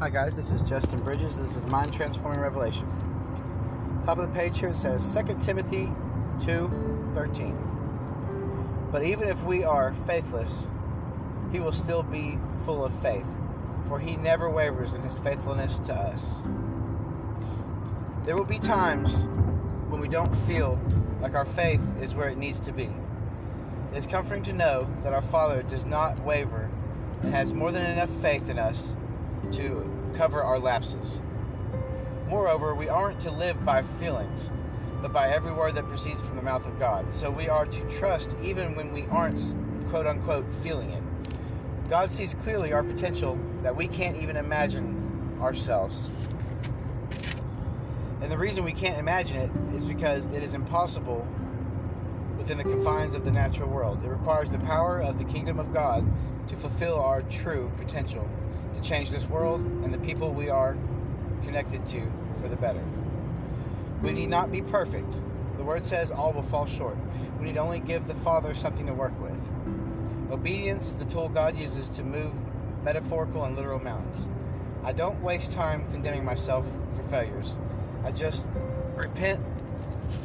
Hi guys, this is Justin Bridges. This is Mind Transforming Revelation. Top of the page here it says 2 Timothy 2:13. But even if we are faithless, he will still be full of faith, for he never wavers in his faithfulness to us. There will be times when we don't feel like our faith is where it needs to be. It is comforting to know that our Father does not waver and has more than enough faith in us to cover our lapses. Moreover, we aren't to live by feelings, but by every word that proceeds from the mouth of God. So we are to trust even when we aren't, quote unquote, feeling it. God sees clearly our potential that we can't even imagine ourselves. And the reason we can't imagine it is because it is impossible within the confines of the natural world. It requires the power of the kingdom of God to fulfill our true potential, to change this world and the people we are connected to for the better. We need not be perfect. The word says all will fall short. We need only give the Father something to work with. Obedience is the tool God uses to move metaphorical and literal mountains. I don't waste time condemning myself for failures. I just repent,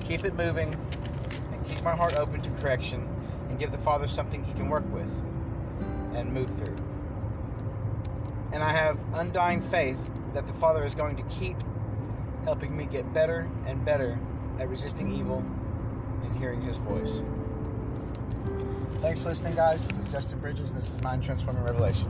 keep it moving, and keep my heart open to correction and give the Father something He can work with and move through. And I have undying faith that the Father is going to keep helping me get better and better at resisting evil and hearing His voice. Thanks for listening, guys. This is Justin Bridges, and this is Mind Transforming Revelation.